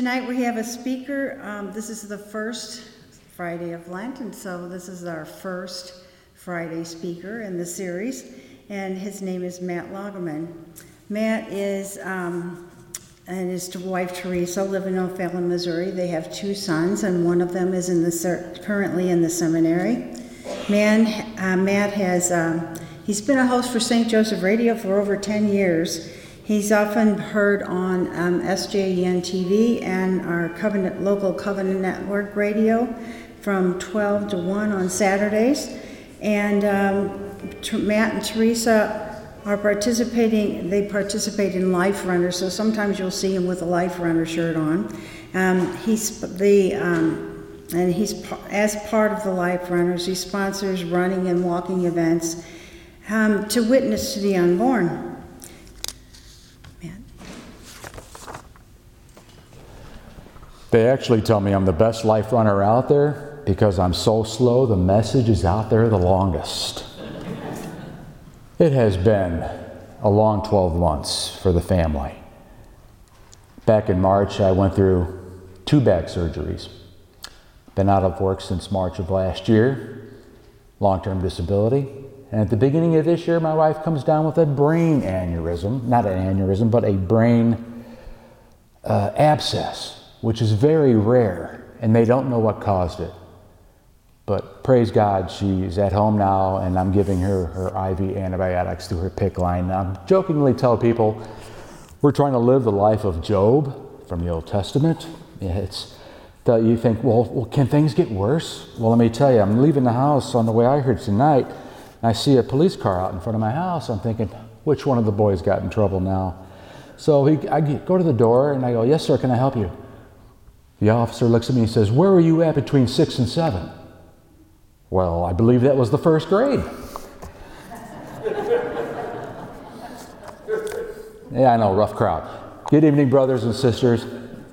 Tonight we have a speaker. Um, this is the first Friday of Lent, and so this is our first Friday speaker in the series, and his name is Matt Laugeman. Matt is um, and his wife Teresa live in O'Fallon, Missouri. They have two sons, and one of them is in the currently in the seminary. Man, uh, Matt has um, he's been a host for St. Joseph Radio for over 10 years. He's often heard on um, SJEN TV and our Covenant local Covenant Network radio from 12 to 1 on Saturdays. And um, Matt and Teresa are participating, they participate in Life Runner, so sometimes you'll see him with a Life Runner shirt on. Um, he's the, um, and he's as part of the Life Runners, he sponsors running and walking events um, to witness to the unborn. They actually tell me I'm the best life runner out there because I'm so slow, the message is out there the longest. it has been a long 12 months for the family. Back in March, I went through two back surgeries. Been out of work since March of last year, long term disability. And at the beginning of this year, my wife comes down with a brain aneurysm, not an aneurysm, but a brain uh, abscess which is very rare, and they don't know what caused it. But praise God, she's at home now, and I'm giving her her IV antibiotics through her PICC line. I jokingly tell people we're trying to live the life of Job from the Old Testament. It's that you think, well, well, can things get worse? Well, let me tell you, I'm leaving the house on the way I heard tonight, and I see a police car out in front of my house. I'm thinking, which one of the boys got in trouble now? So he, I go to the door and I go, yes, sir, can I help you? The officer looks at me and says, Where were you at between six and seven? Well, I believe that was the first grade. yeah, I know, rough crowd. Good evening, brothers and sisters.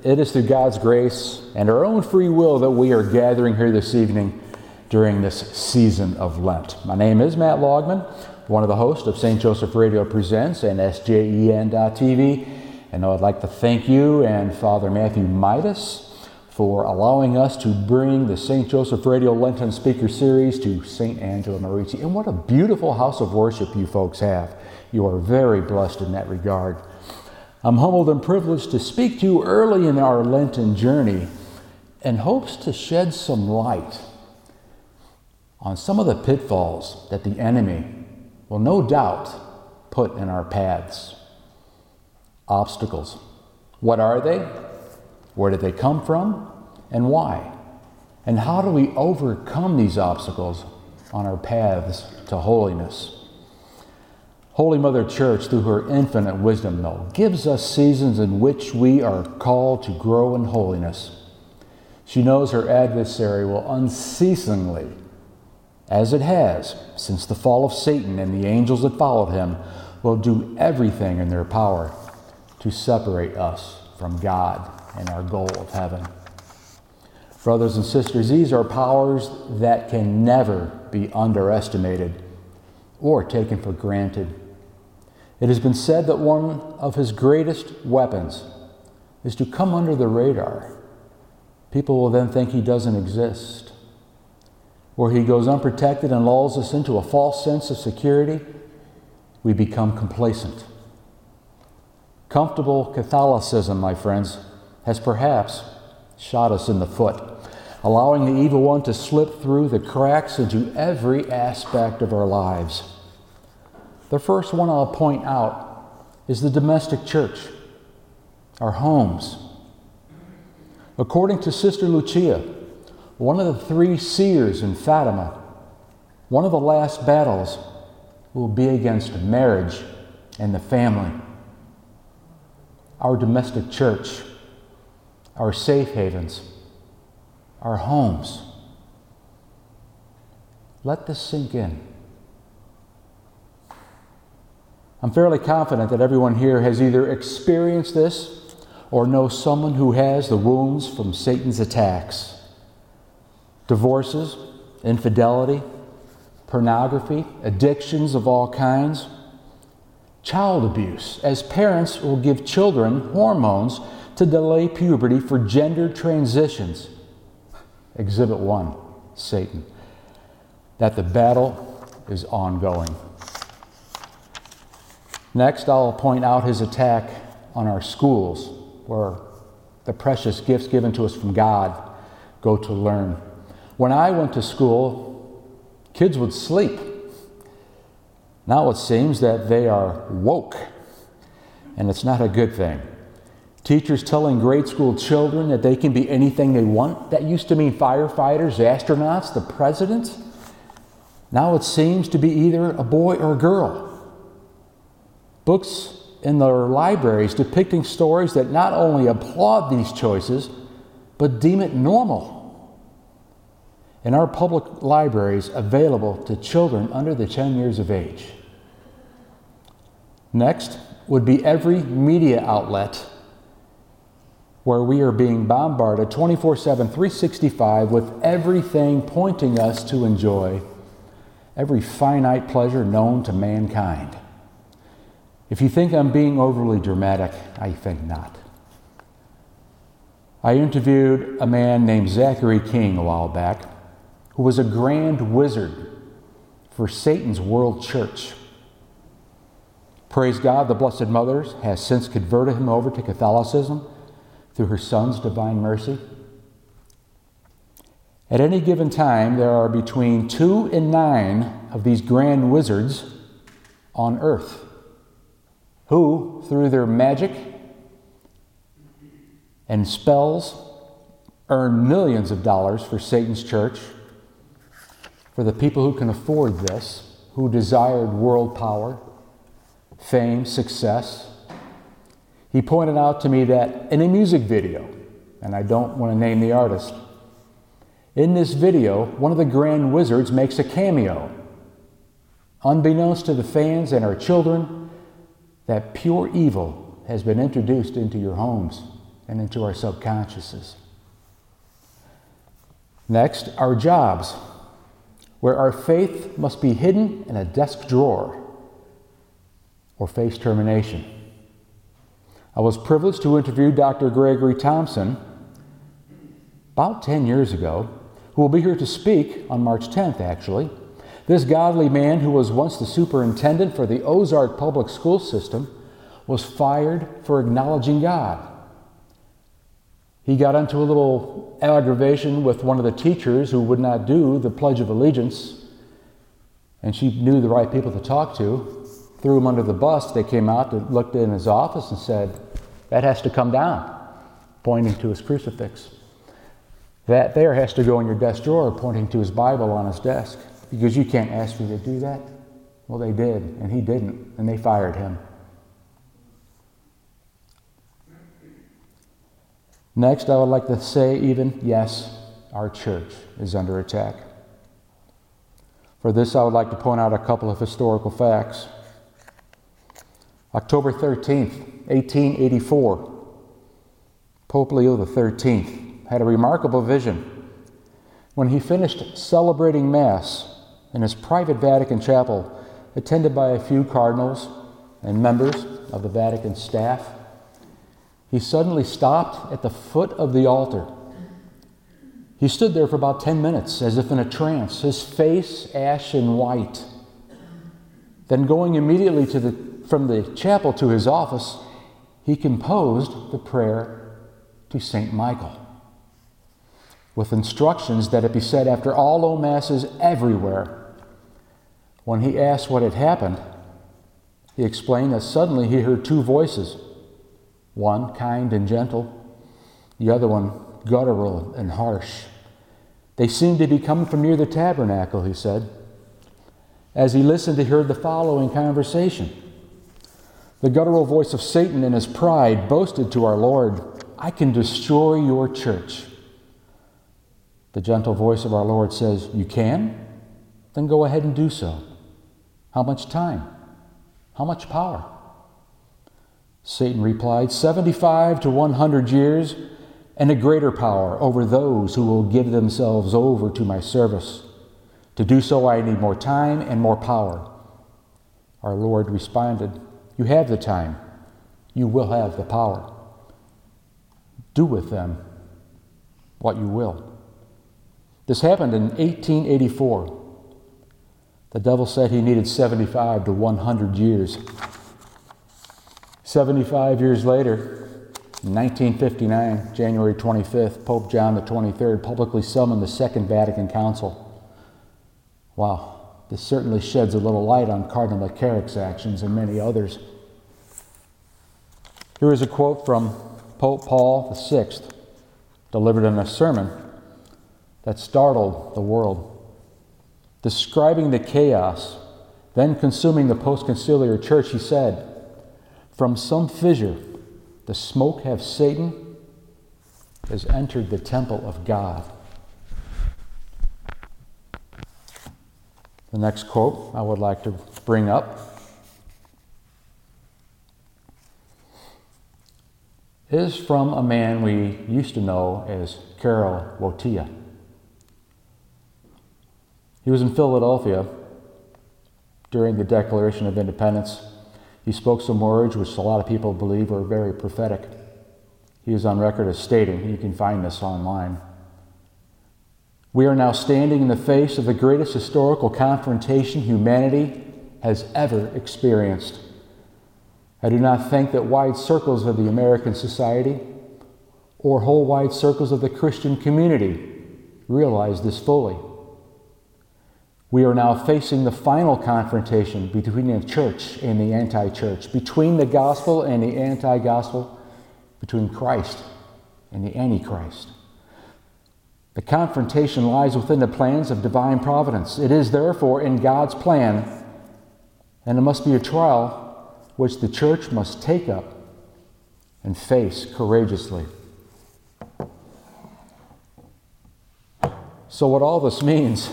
It is through God's grace and our own free will that we are gathering here this evening during this season of Lent. My name is Matt Laugeman, one of the hosts of St. Joseph Radio Presents and SJEN.TV. And I'd like to thank you and Father Matthew Midas for allowing us to bring the St. Joseph Radio Lenten Speaker Series to St. Angela Merici. And what a beautiful house of worship you folks have. You are very blessed in that regard. I'm humbled and privileged to speak to you early in our Lenten journey and hopes to shed some light on some of the pitfalls that the enemy will no doubt put in our paths. Obstacles. What are they? Where did they come from and why? And how do we overcome these obstacles on our paths to holiness? Holy Mother Church, through her infinite wisdom, though, gives us seasons in which we are called to grow in holiness. She knows her adversary will unceasingly, as it has since the fall of Satan and the angels that followed him, will do everything in their power to separate us from God and our goal of heaven. Brothers and sisters, these are powers that can never be underestimated or taken for granted. It has been said that one of his greatest weapons is to come under the radar. People will then think he doesn't exist. Where he goes unprotected and lulls us into a false sense of security, we become complacent. Comfortable Catholicism, my friends, has perhaps shot us in the foot, allowing the evil one to slip through the cracks into every aspect of our lives. The first one I'll point out is the domestic church, our homes. According to Sister Lucia, one of the three seers in Fatima, one of the last battles will be against marriage and the family. Our domestic church our safe havens, our homes. Let this sink in. I'm fairly confident that everyone here has either experienced this or knows someone who has the wounds from Satan's attacks. Divorces, infidelity, pornography, addictions of all kinds, child abuse, as parents will give children hormones to delay puberty for gender transitions. Exhibit 1 Satan. That the battle is ongoing. Next, I'll point out his attack on our schools, where the precious gifts given to us from God go to learn. When I went to school, kids would sleep. Now it seems that they are woke, and it's not a good thing. Teachers telling grade school children that they can be anything they want. That used to mean firefighters, astronauts, the president. Now it seems to be either a boy or a girl. Books in their libraries depicting stories that not only applaud these choices, but deem it normal. In our public libraries available to children under the 10 years of age. Next would be every media outlet where we are being bombarded 24 7, 365 with everything pointing us to enjoy every finite pleasure known to mankind. If you think I'm being overly dramatic, I think not. I interviewed a man named Zachary King a while back who was a grand wizard for Satan's World Church. Praise God, the Blessed Mother has since converted him over to Catholicism through her Son's divine mercy. At any given time, there are between two and nine of these grand wizards on earth who, through their magic and spells, earn millions of dollars for Satan's church. For the people who can afford this, who desired world power, fame, success. He pointed out to me that in a music video, and I don't want to name the artist, in this video, one of the grand wizards makes a cameo. Unbeknownst to the fans and our children, that pure evil has been introduced into your homes and into our subconsciouses. Next, our jobs, where our faith must be hidden in a desk drawer or face termination. I was privileged to interview Dr. Gregory Thompson about 10 years ago, who will be here to speak on March 10th, actually. This godly man, who was once the superintendent for the Ozark public school system, was fired for acknowledging God. He got into a little aggravation with one of the teachers who would not do the Pledge of Allegiance, and she knew the right people to talk to threw him under the bus. They came out, looked in his office, and said, That has to come down, pointing to his crucifix. That there has to go in your desk drawer, pointing to his Bible on his desk, because you can't ask me to do that. Well, they did, and he didn't, and they fired him. Next, I would like to say, even, yes, our church is under attack. For this, I would like to point out a couple of historical facts. October 13th, 1884, Pope Leo XIII had a remarkable vision. When he finished celebrating Mass in his private Vatican chapel, attended by a few cardinals and members of the Vatican staff, he suddenly stopped at the foot of the altar. He stood there for about 10 minutes as if in a trance, his face ashen white. Then, going immediately to the from the chapel to his office, he composed the prayer to St. Michael with instructions that it be said after all O Masses everywhere. When he asked what had happened, he explained that suddenly he heard two voices one kind and gentle, the other one guttural and harsh. They seemed to be coming from near the tabernacle, he said. As he listened, he heard the following conversation. The guttural voice of Satan in his pride boasted to our Lord, I can destroy your church. The gentle voice of our Lord says, You can? Then go ahead and do so. How much time? How much power? Satan replied, 75 to 100 years and a greater power over those who will give themselves over to my service. To do so, I need more time and more power. Our Lord responded, you have the time. You will have the power. do with them what you will. This happened in 1884. The devil said he needed 75 to 100 years. 75 years later, in 1959, January 25th, Pope John 23rd publicly summoned the Second Vatican Council. Wow, this certainly sheds a little light on Cardinal McCarrick's actions and many others. Here is a quote from Pope Paul VI, delivered in a sermon that startled the world. Describing the chaos then consuming the post conciliar church, he said, From some fissure, the smoke of Satan has entered the temple of God. The next quote I would like to bring up is from a man we used to know as Karol Wojtyla. He was in Philadelphia during the Declaration of Independence. He spoke some words which a lot of people believe were very prophetic. He is on record as stating, you can find this online. We are now standing in the face of the greatest historical confrontation humanity has ever experienced. I do not think that wide circles of the American society or whole wide circles of the Christian community realize this fully. We are now facing the final confrontation between the church and the anti church, between the gospel and the anti gospel, between Christ and the antichrist. The confrontation lies within the plans of divine providence. It is therefore in God's plan, and it must be a trial which the church must take up and face courageously. So, what all this means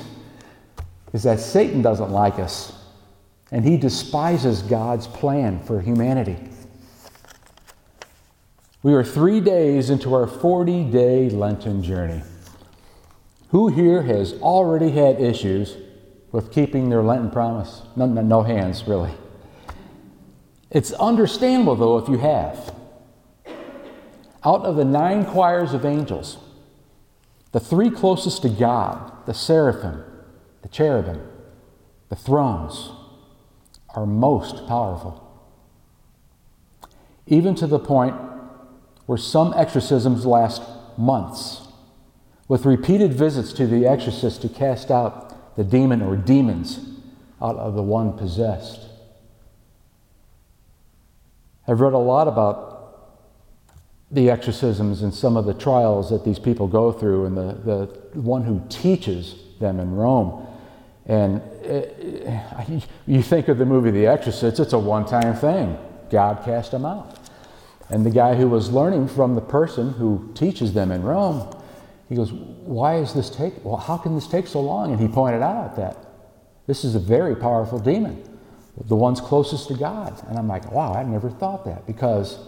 is that Satan doesn't like us and he despises God's plan for humanity. We are three days into our 40 day Lenten journey. Who here has already had issues with keeping their Lenten promise? No, no, no hands, really. It's understandable, though, if you have. Out of the nine choirs of angels, the three closest to God, the seraphim, the cherubim, the thrones, are most powerful. Even to the point where some exorcisms last months, with repeated visits to the exorcist to cast out the demon or demons out of the one possessed. I've read a lot about the exorcisms and some of the trials that these people go through, and the, the one who teaches them in Rome and it, uh, you think of the movie The Exorcist, it's a one time thing. God cast them out. And the guy who was learning from the person who teaches them in Rome, he goes, Why is this take? Well, how can this take so long? And he pointed out that this is a very powerful demon, the ones closest to God. And I'm like, Wow, I never thought that. Because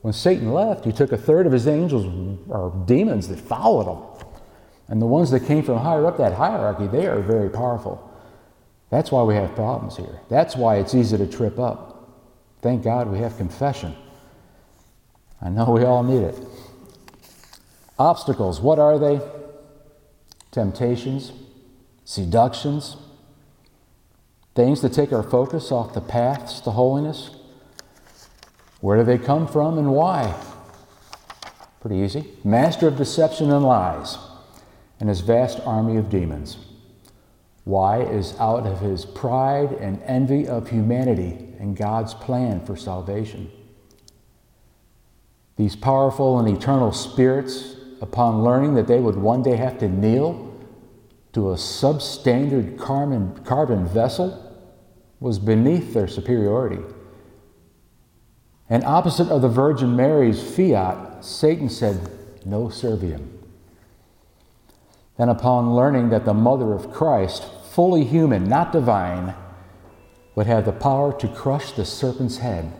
when Satan left, he took a third of his angels or demons that followed him. And the ones that came from higher up that hierarchy, they are very powerful. That's why we have problems here. That's why it's easy to trip up. Thank God we have confession. I know we all need it. Obstacles, what are they? Temptations, seductions, things that take our focus off the paths to holiness. Where do they come from and why? Pretty easy. Master of deception and lies and his vast army of demons. Why is out of his pride and envy of humanity and God's plan for salvation. These powerful and eternal spirits, upon learning that they would one day have to kneel to a substandard carbon, carbon vessel, was beneath their superiority. And opposite of the Virgin Mary's fiat, Satan said, Non serviam. Then, upon learning that the mother of Christ, fully human, not divine, would have the power to crush the serpent's head,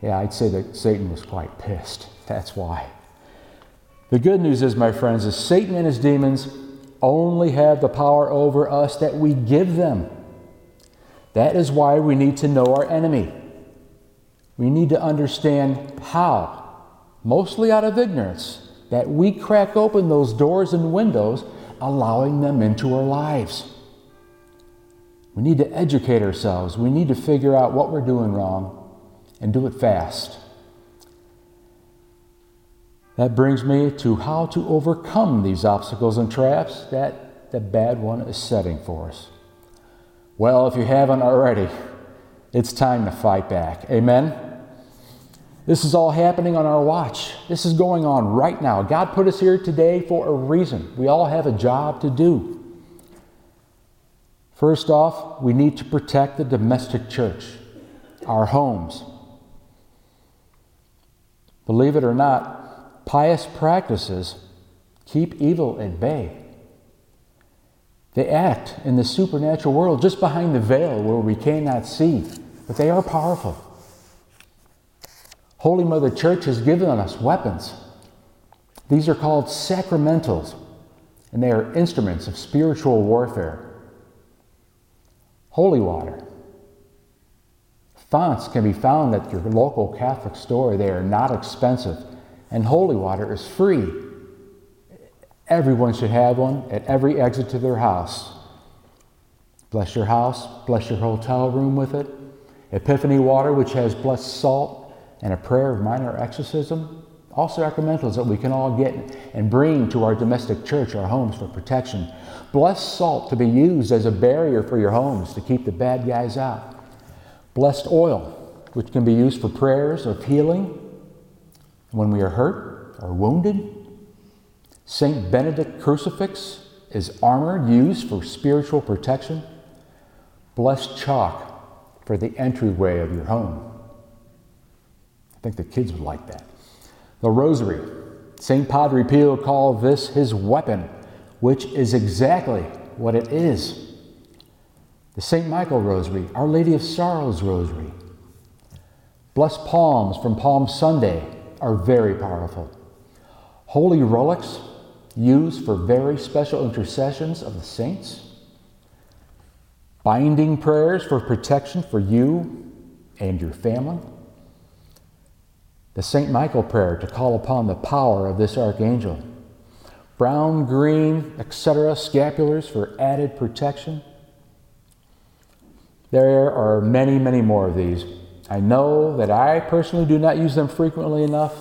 yeah, I'd say that Satan was quite pissed. That's why. The good news is, my friends, is Satan and his demons only have the power over us that we give them. That is why we need to know our enemy. We need to understand how mostly out of ignorance, that we crack open those doors and windows, allowing them into our lives. We need to educate ourselves. We need to figure out what we're doing wrong and do it fast. That brings me to how to overcome these obstacles and traps that the bad one is setting for us. Well, if you haven't already, it's time to fight back. Amen? This is all happening on our watch. This is going on right now. God put us here today for a reason. We all have a job to do. First off, we need to protect the domestic church, our homes. Believe it or not, pious practices keep evil at bay. They act in the supernatural world just behind the veil where we cannot see, but they are powerful. Holy Mother Church has given us weapons. These are called sacramentals, and they are instruments of spiritual warfare. Holy water. Fonts can be found at your local Catholic store. They are not expensive, and holy water is free. Everyone should have one at every exit to their house. Bless your house, bless your hotel room with it. Epiphany water, which has blessed salt, and a prayer of minor exorcism. All sacramentals that we can all get and bring to our domestic church, our homes for protection. Blessed salt to be used as a barrier for your homes to keep the bad guys out. Blessed oil, which can be used for prayers of healing when we are hurt or wounded. St. Benedict crucifix is armor used for spiritual protection. Blessed chalk for the entryway of your home. I think the kids would like that. The rosary. St. Padre Pio called this his weapon which is exactly what it is. The St. Michael Rosary, Our Lady of Sorrows Rosary, blessed palms from Palm Sunday are very powerful. Holy relics used for very special intercessions of the saints. Binding prayers for protection for you and your family. The St. Michael prayer to call upon the power of this archangel brown, green, etc., scapulars for added protection. There are many, many more of these. I know that I personally do not use them frequently enough,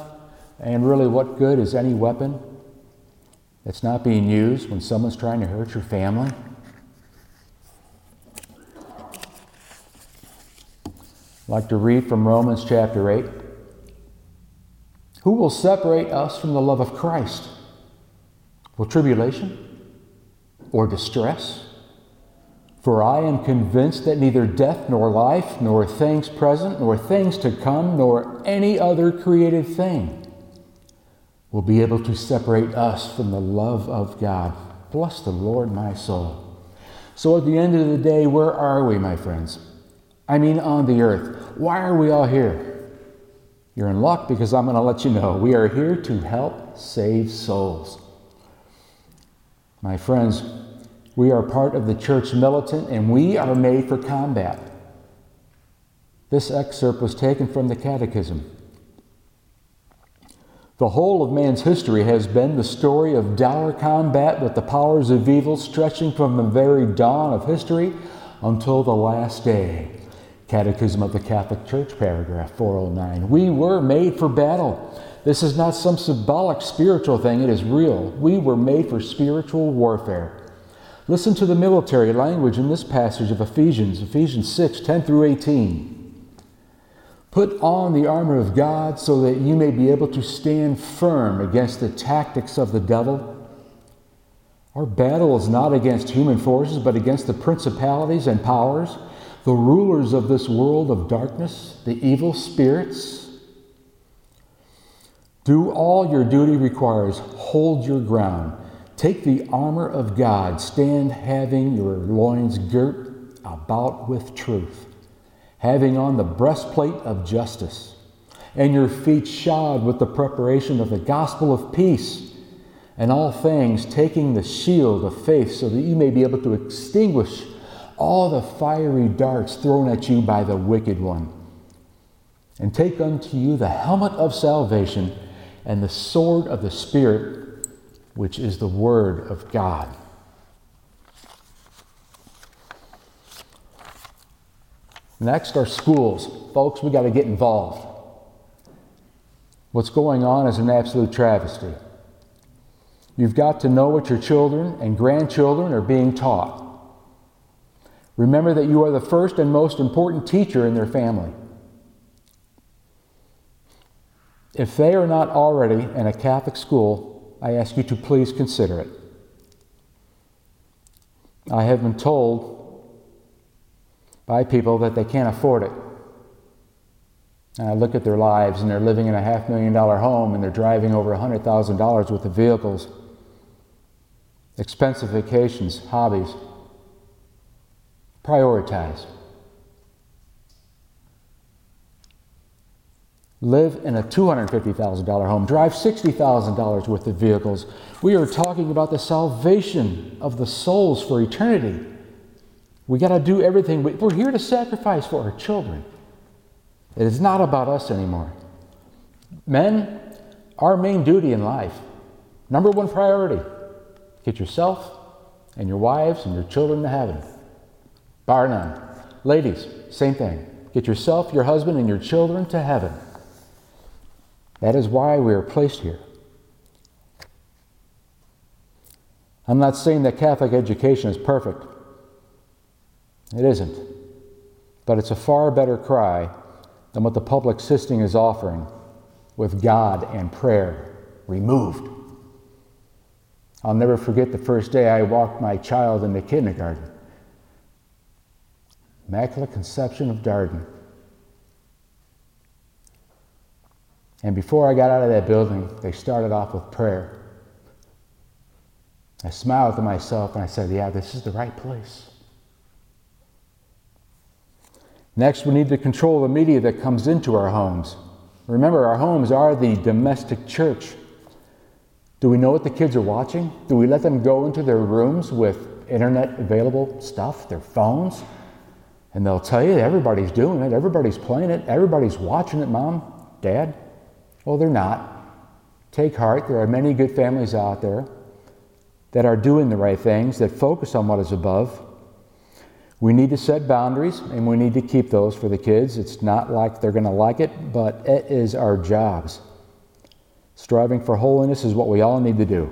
and really, what good is any weapon that's not being used when someone's trying to hurt your family? I'd like to read from Romans chapter 8. Who will separate us from the love of Christ? Will tribulation or distress? For I am convinced that neither death nor life, nor things present, nor things to come, nor any other created thing will be able to separate us from the love of God. Bless the Lord, my soul. So at the end of the day, where are we, my friends? I mean, on the earth. Why are we all here? You're in luck because I'm going to let you know. We are here to help save souls. My friends, we are part of the church militant and we are made for combat. This excerpt was taken from the Catechism. The whole of man's history has been the story of dour combat with the powers of evil stretching from the very dawn of history until the last day. Catechism of the Catholic Church, paragraph 409. We were made for battle. This is not some symbolic spiritual thing, it is real. We were made for spiritual warfare. Listen to the military language in this passage of Ephesians, Ephesians 6 10 through 18. Put on the armor of God so that you may be able to stand firm against the tactics of the devil. Our battle is not against human forces, but against the principalities and powers, the rulers of this world of darkness, the evil spirits do all your duty requires, hold your ground. Take the armor of God, stand having your loins girt about with truth, having on the breastplate of justice, and your feet shod with the preparation of the gospel of peace, and all things taking the shield of faith so that you may be able to extinguish all the fiery darts thrown at you by the wicked one. And take unto you the helmet of salvation and the sword of the Spirit, which is the Word of God. Next are schools. Folks, we got to get involved. What's going on is an absolute travesty. You've got to know what your children and grandchildren are being taught. Remember that you are the first and most important teacher in their family. If they are not already in a Catholic school, I ask you to please consider it. I have been told by people that they can't afford it. And I look at their lives and they're living in a half million dollar home and they're driving over $100,000 worth of vehicles, expensive vacations, hobbies. Prioritize. Live in a $250,000 home, drive $60,000 worth of vehicles. We are talking about the salvation of the souls for eternity. We got to do everything. We're here to sacrifice for our children. It is not about us anymore. Men, our main duty in life, number one priority, get yourself and your wives and your children to heaven. Bar none. Ladies, same thing. Get yourself, your husband, and your children to heaven. That is why we are placed here. I'm not saying that Catholic education is perfect. It isn't. But it's a far better cry than what the public system is offering with God and prayer removed. I'll never forget the first day I walked my child into kindergarten. Immaculate Conception of Dardenne. And before I got out of that building, they started off with prayer. I smiled to myself and I said, Yeah, this is the right place. Next, we need to control the media that comes into our homes. Remember, our homes are the domestic church. Do we know what the kids are watching? Do we let them go into their rooms with internet available stuff, their phones? And they'll tell you everybody's doing it, everybody's playing it, everybody's watching it, mom, dad. Well, they're not. Take heart, there are many good families out there that are doing the right things, that focus on what is above, we need to set boundaries and we need to keep those for the kids. It's not like they're going to like it, but it is our jobs. Striving for holiness is what we all need to do.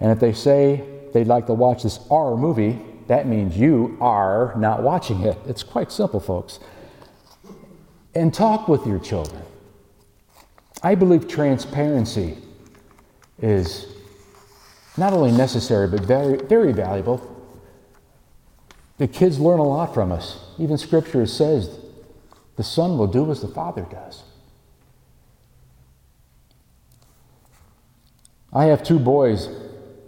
And if they say they'd like to watch this R movie, that means you are not watching it. It's quite simple, folks. And talk with your children. I believe transparency is not only necessary, but very, very valuable the kids learn a lot from us. Even scripture says the son will do as the father does. I have two boys.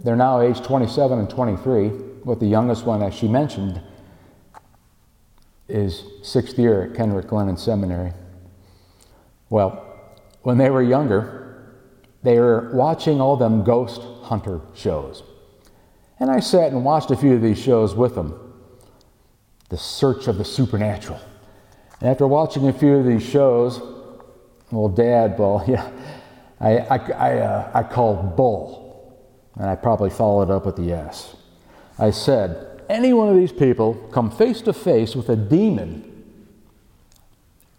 They're now age 27 and 23. What the youngest one, as she mentioned, is sixth year at Kenrick Glennon Seminary. Well, when they were younger, they were watching all them ghost hunter shows. And I sat and watched a few of these shows with them the search of the supernatural. And after watching a few of these shows, well, Dad, well, yeah, I, I, I, uh, I called bull, and I probably followed up with the yes. I said, any one of these people come face to face with a demon,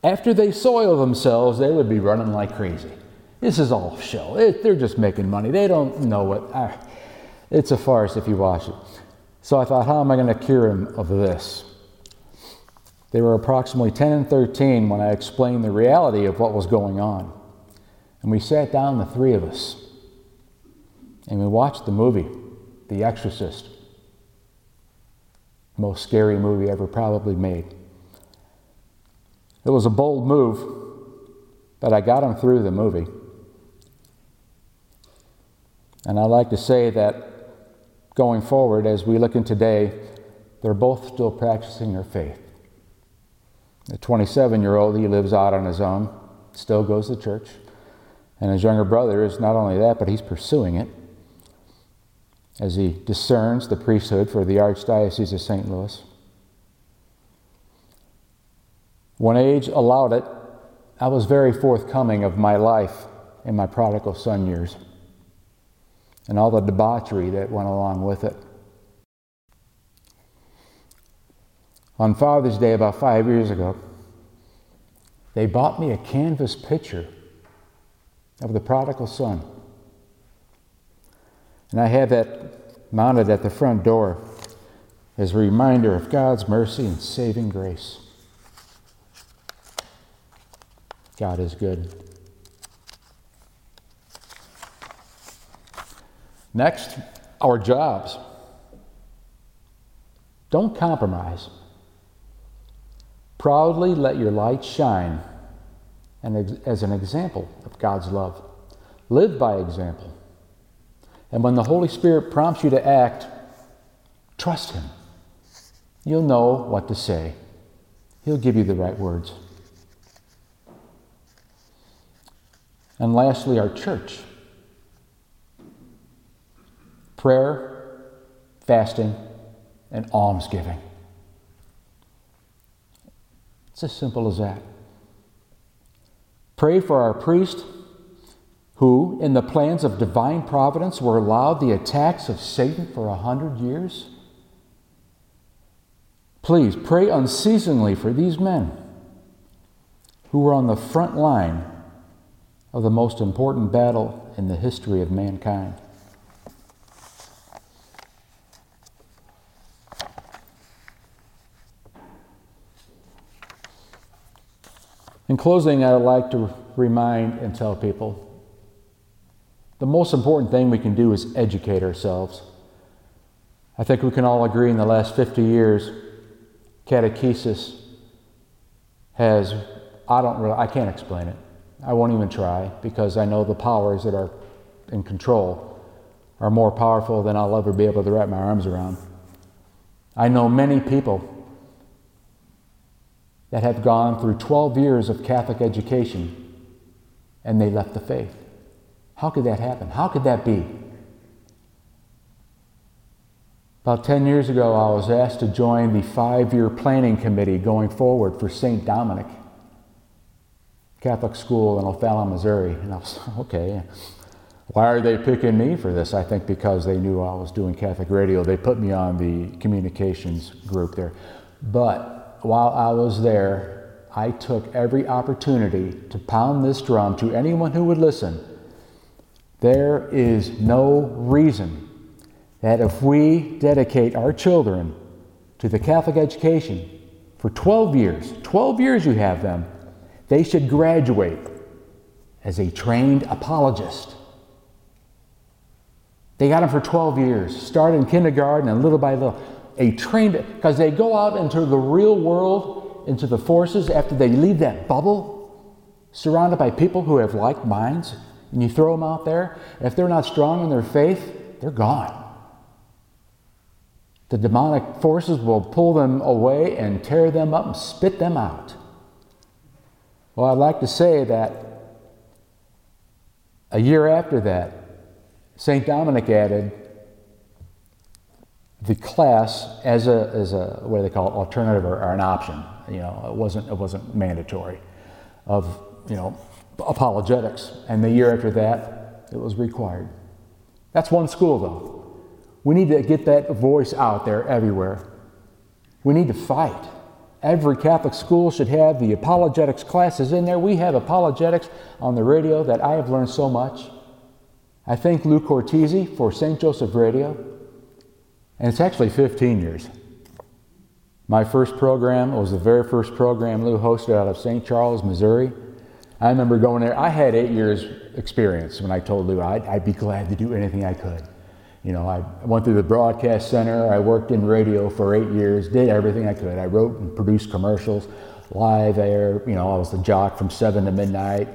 after they soil themselves, they would be running like crazy. This is all show. It, they're just making money. They don't know what. Ah, it's a farce if you watch it. So I thought, how am I going to cure him of this? They were approximately 10 and 13 when I explained the reality of what was going on. And we sat down, the three of us, and we watched the movie, The Exorcist. Most scary movie ever probably made. It was a bold move, but I got him through the movie. And I like to say that going forward, as we look in today, they're both still practicing their faith. The 27 year old, he lives out on his own, still goes to church. And his younger brother is not only that, but he's pursuing it as he discerns the priesthood for the Archdiocese of St. Louis. When age allowed it, I was very forthcoming of my life in my prodigal son years and all the debauchery that went along with it. On Father's Day, about five years ago, they bought me a canvas picture of the prodigal son. And I have that mounted at the front door as a reminder of God's mercy and saving grace. God is good. Next, our jobs. Don't compromise. Proudly let your light shine and as an example of God's love. Live by example. And when the Holy Spirit prompts you to act, trust Him. You'll know what to say. He'll give you the right words. And lastly, our church prayer, fasting, and almsgiving. It's as simple as that. Pray for our priest who, in the plans of divine providence, were allowed the attacks of Satan for a hundred years. Please pray unceasingly for these men who were on the front line of the most important battle in the history of mankind. In closing, I'd like to remind and tell people the most important thing we can do is educate ourselves. I think we can all agree in the last 50 years, catechesis has, I don't really, I can't explain it. I won't even try because I know the powers that are in control are more powerful than I'll ever be able to wrap my arms around. I know many people that have gone through 12 years of Catholic education and they left the faith. How could that happen? How could that be? About 10 years ago, I was asked to join the five year planning committee going forward for St. Dominic Catholic School in O'Fallon, Missouri. And I was, okay, why are they picking me for this? I think because they knew I was doing Catholic radio. They put me on the communications group there. But while I was there, I took every opportunity to pound this drum to anyone who would listen. There is no reason that if we dedicate our children to the Catholic education for 12 years, 12 years you have them, they should graduate as a trained apologist. They got them for 12 years, start in kindergarten and little by little a trained, because they go out into the real world, into the forces after they leave that bubble, surrounded by people who have like minds, and you throw them out there. If they're not strong in their faith, they're gone. The demonic forces will pull them away and tear them up and spit them out. Well, I'd like to say that a year after that, St. Dominic added the class as a, as a what do they call it, alternative or, or, an option. You know, it wasn't, it wasn't mandatory of, you know, apologetics. And the year after that, it was required. That's one school though. We need to get that voice out there everywhere. We need to fight. Every Catholic school should have the apologetics classes in there. We have apologetics on the radio that I have learned so much. I thank Lou Cortese for St. Joseph Radio. And it's actually 15 years. My first program was the very first program Lou hosted out of St. Charles, Missouri. I remember going there. I had eight years experience when I told Lou I'd, I'd, be glad to do anything I could. You know, I went through the broadcast center. I worked in radio for eight years, did everything I could. I wrote and produced commercials, live air. You know, I was the jock from seven to midnight.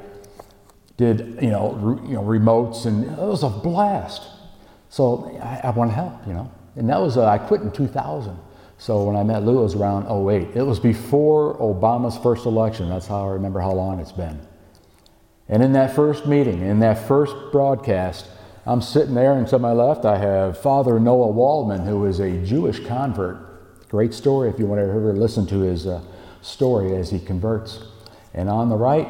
Did you know, re, you know remotes, and it was a blast. So I, I want to help. You know, and that was, uh, I quit in 2000. So when I met Lou, it was around 08. It was before Obama's first election. That's how I remember how long it's been. And in that first meeting, in that first broadcast, I'm sitting there, and to my left, I have Father Noah Waldman, who is a Jewish convert. Great story if you want to ever listen to his uh, story as he converts. And on the right,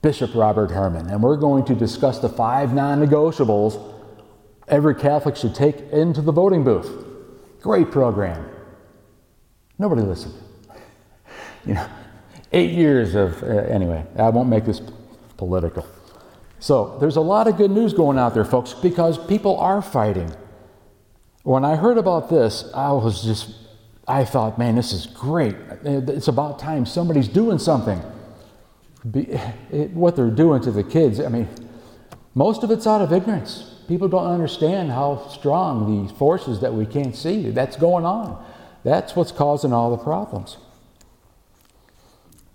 Bishop Robert Hermann, and we're going to discuss the five non negotiables every Catholic should take into the voting booth. Great program. Nobody listened. You know, eight years of, uh, anyway, I won't make this political. So there's a lot of good news going out there, folks, because people are fighting. When I heard about this, I was just, I thought, man, this is great. It's about time somebody's doing something. Be, it, what they're doing to the kids, I mean, most of it's out of ignorance. People don't understand how strong the forces that we can't see that's going on. That's what's causing all the problems.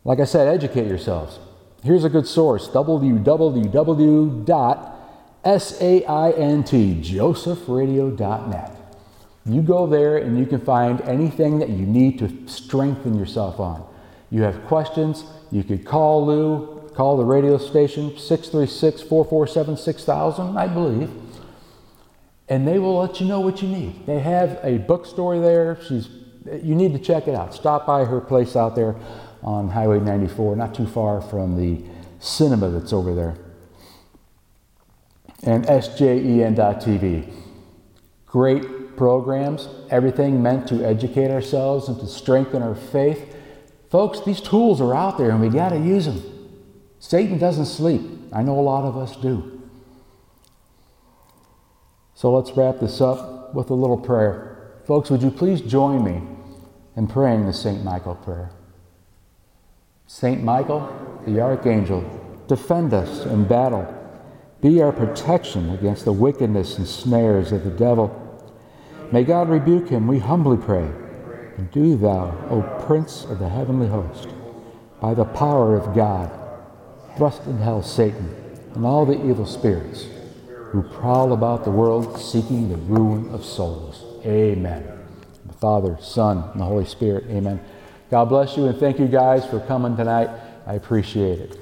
Like I said, educate yourselves. Here's a good source www.saintjosephradio.net. You go there and you can find anything that you need to strengthen yourself on. You have questions, you could call Lou, call the radio station 636 447 6000, I believe, and they will let you know what you need. They have a bookstore there. She's, you need to check it out. Stop by her place out there on Highway 94, not too far from the cinema that's over there. And SJEN.TV. Great programs, everything meant to educate ourselves and to strengthen our faith. Folks, these tools are out there and we got to use them. Satan doesn't sleep. I know a lot of us do. So let's wrap this up with a little prayer. Folks, would you please join me in praying the St. Michael prayer? Saint Michael, the archangel, defend us in battle. Be our protection against the wickedness and snares of the devil. May God rebuke him, we humbly pray. And do thou, O Prince of the heavenly host, by the power of God, thrust in hell Satan and all the evil spirits who prowl about the world seeking the ruin of souls. Amen. The Father, Son, and the Holy Spirit. Amen. God bless you and thank you guys for coming tonight. I appreciate it.